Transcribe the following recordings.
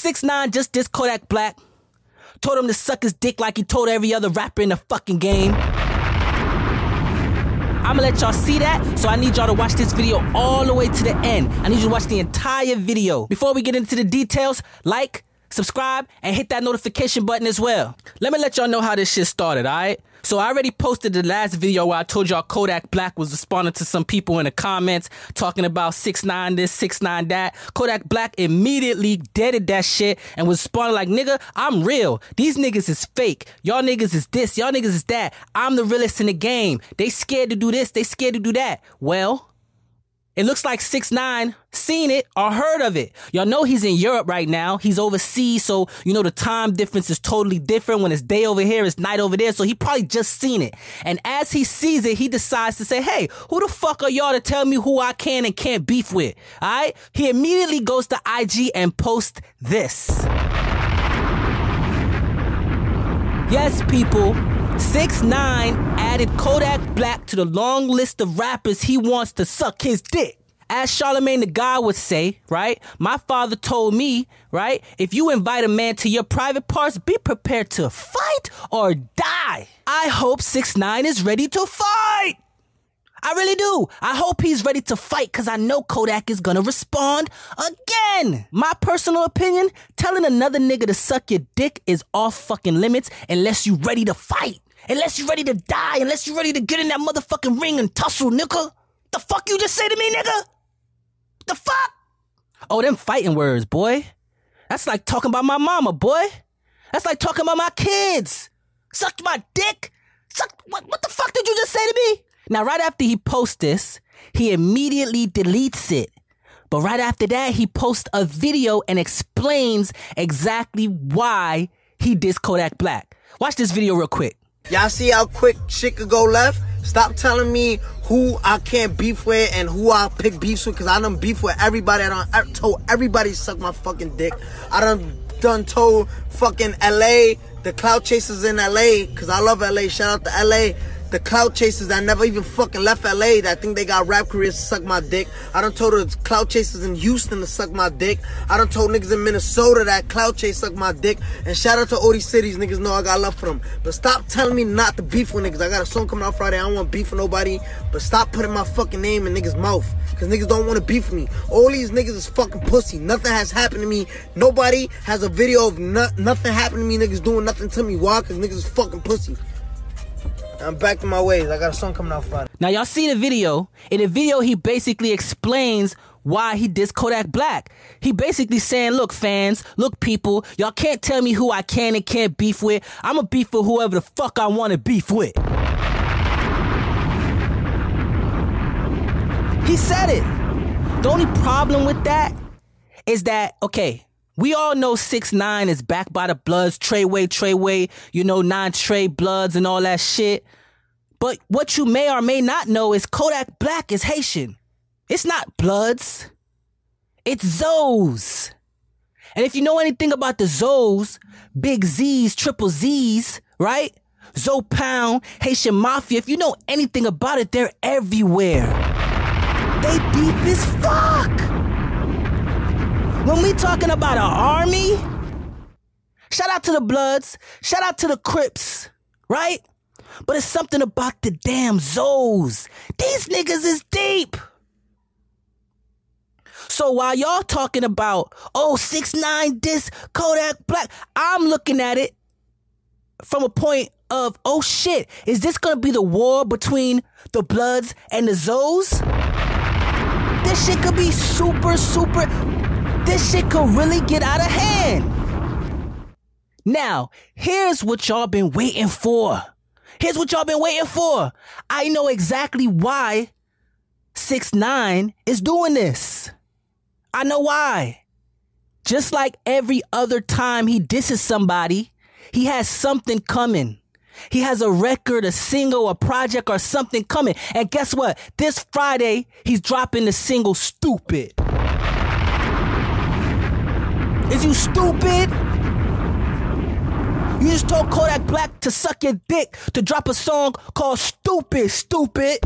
Six nine just dissed Kodak Black. Told him to suck his dick like he told every other rapper in the fucking game. I'ma let y'all see that, so I need y'all to watch this video all the way to the end. I need you to watch the entire video. Before we get into the details, like, subscribe, and hit that notification button as well. Let me let y'all know how this shit started, alright? So I already posted the last video where I told y'all Kodak Black was responding to some people in the comments talking about six nine this, six nine that. Kodak Black immediately deaded that shit and was responding like, nigga, I'm real. These niggas is fake. Y'all niggas is this. Y'all niggas is that. I'm the realest in the game. They scared to do this. They scared to do that. Well, it looks like six nine seen it or heard of it. Y'all know he's in Europe right now. He's overseas, so you know the time difference is totally different. When it's day over here, it's night over there. So he probably just seen it. And as he sees it, he decides to say, "Hey, who the fuck are y'all to tell me who I can and can't beef with?" All right. He immediately goes to IG and posts this. Yes, people. 6 9 added Kodak Black to the long list of rappers he wants to suck his dick. As Charlamagne the God would say, right? My father told me, right? If you invite a man to your private parts, be prepared to fight or die. I hope 6 9 is ready to fight. I really do. I hope he's ready to fight because I know Kodak is gonna respond again. My personal opinion, telling another nigga to suck your dick is off fucking limits unless you ready to fight. Unless you're ready to die, unless you're ready to get in that motherfucking ring and tussle, nigga. The fuck you just say to me, nigga? The fuck? Oh, them fighting words, boy. That's like talking about my mama, boy. That's like talking about my kids. Suck my dick. Suck. What, what the fuck did you just say to me? Now, right after he posts this, he immediately deletes it. But right after that, he posts a video and explains exactly why he dissed Kodak Black. Watch this video real quick. Y'all see how quick shit could go left? Stop telling me who I can't beef with and who I pick beefs with, cause I done beef with everybody. I done I told everybody suck my fucking dick. I done done told fucking LA, the cloud chasers in LA, cause I love LA. Shout out to LA the cloud chasers that never even fucking left LA that think they got rap careers to suck my dick. I done told the cloud chasers in Houston to suck my dick. I done told niggas in Minnesota that cloud chase suck my dick. And shout out to all these cities, niggas know I got love for them. But stop telling me not to beef with niggas. I got a song coming out Friday. I don't want beef with nobody. But stop putting my fucking name in niggas' mouth. Cause niggas don't want to beef with me. All these niggas is fucking pussy. Nothing has happened to me. Nobody has a video of no- nothing happened to me. Niggas doing nothing to me. Why? Cause niggas is fucking pussy. I'm back to my ways. I got a song coming out Friday. Now y'all see the video. In the video, he basically explains why he dissed Kodak Black. He basically saying, look, fans, look, people, y'all can't tell me who I can and can't beef with. I'm a beef with whoever the fuck I want to beef with. He said it. The only problem with that is that, okay, we all know six nine is backed by the Bloods, Treyway, Treyway, you know, nine Trey Bloods and all that shit. But what you may or may not know is Kodak Black is Haitian. It's not Bloods. It's Zoes. And if you know anything about the Zoes, Big Z's, Triple Z's, right? Zoe Pound, Haitian Mafia, if you know anything about it, they're everywhere. They deep as fuck. When we talking about an army, shout out to the Bloods, shout out to the Crips, right? But it's something about the damn Zoes. These niggas is deep. So while y'all talking about, oh, 6 9 this Kodak Black, I'm looking at it from a point of, oh shit, is this gonna be the war between the Bloods and the Zoes? This shit could be super, super this shit could really get out of hand. Now, here's what y'all been waiting for. Here's what y'all been waiting for. I know exactly why 6 9 is doing this. I know why. Just like every other time he disses somebody, he has something coming. He has a record, a single, a project, or something coming. And guess what? This Friday, he's dropping the single Stupid. Is you stupid? You just told Kodak Black to suck your dick to drop a song called Stupid, Stupid.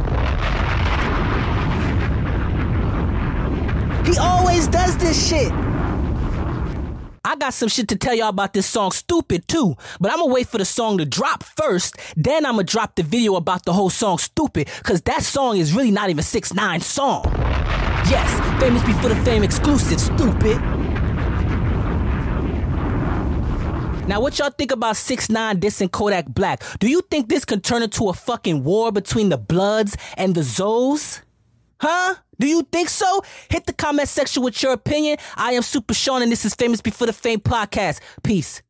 He always does this shit. I got some shit to tell y'all about this song Stupid too, but I'm gonna wait for the song to drop first, then I'm gonna drop the video about the whole song Stupid, cause that song is really not even 6 9 song. Yes, famous before the fame exclusive, stupid. Now, what y'all think about 6 9 dissing Kodak Black? Do you think this can turn into a fucking war between the Bloods and the Zoes? Huh? Do you think so? Hit the comment section with your opinion. I am Super Sean, and this is Famous Before the Fame podcast. Peace.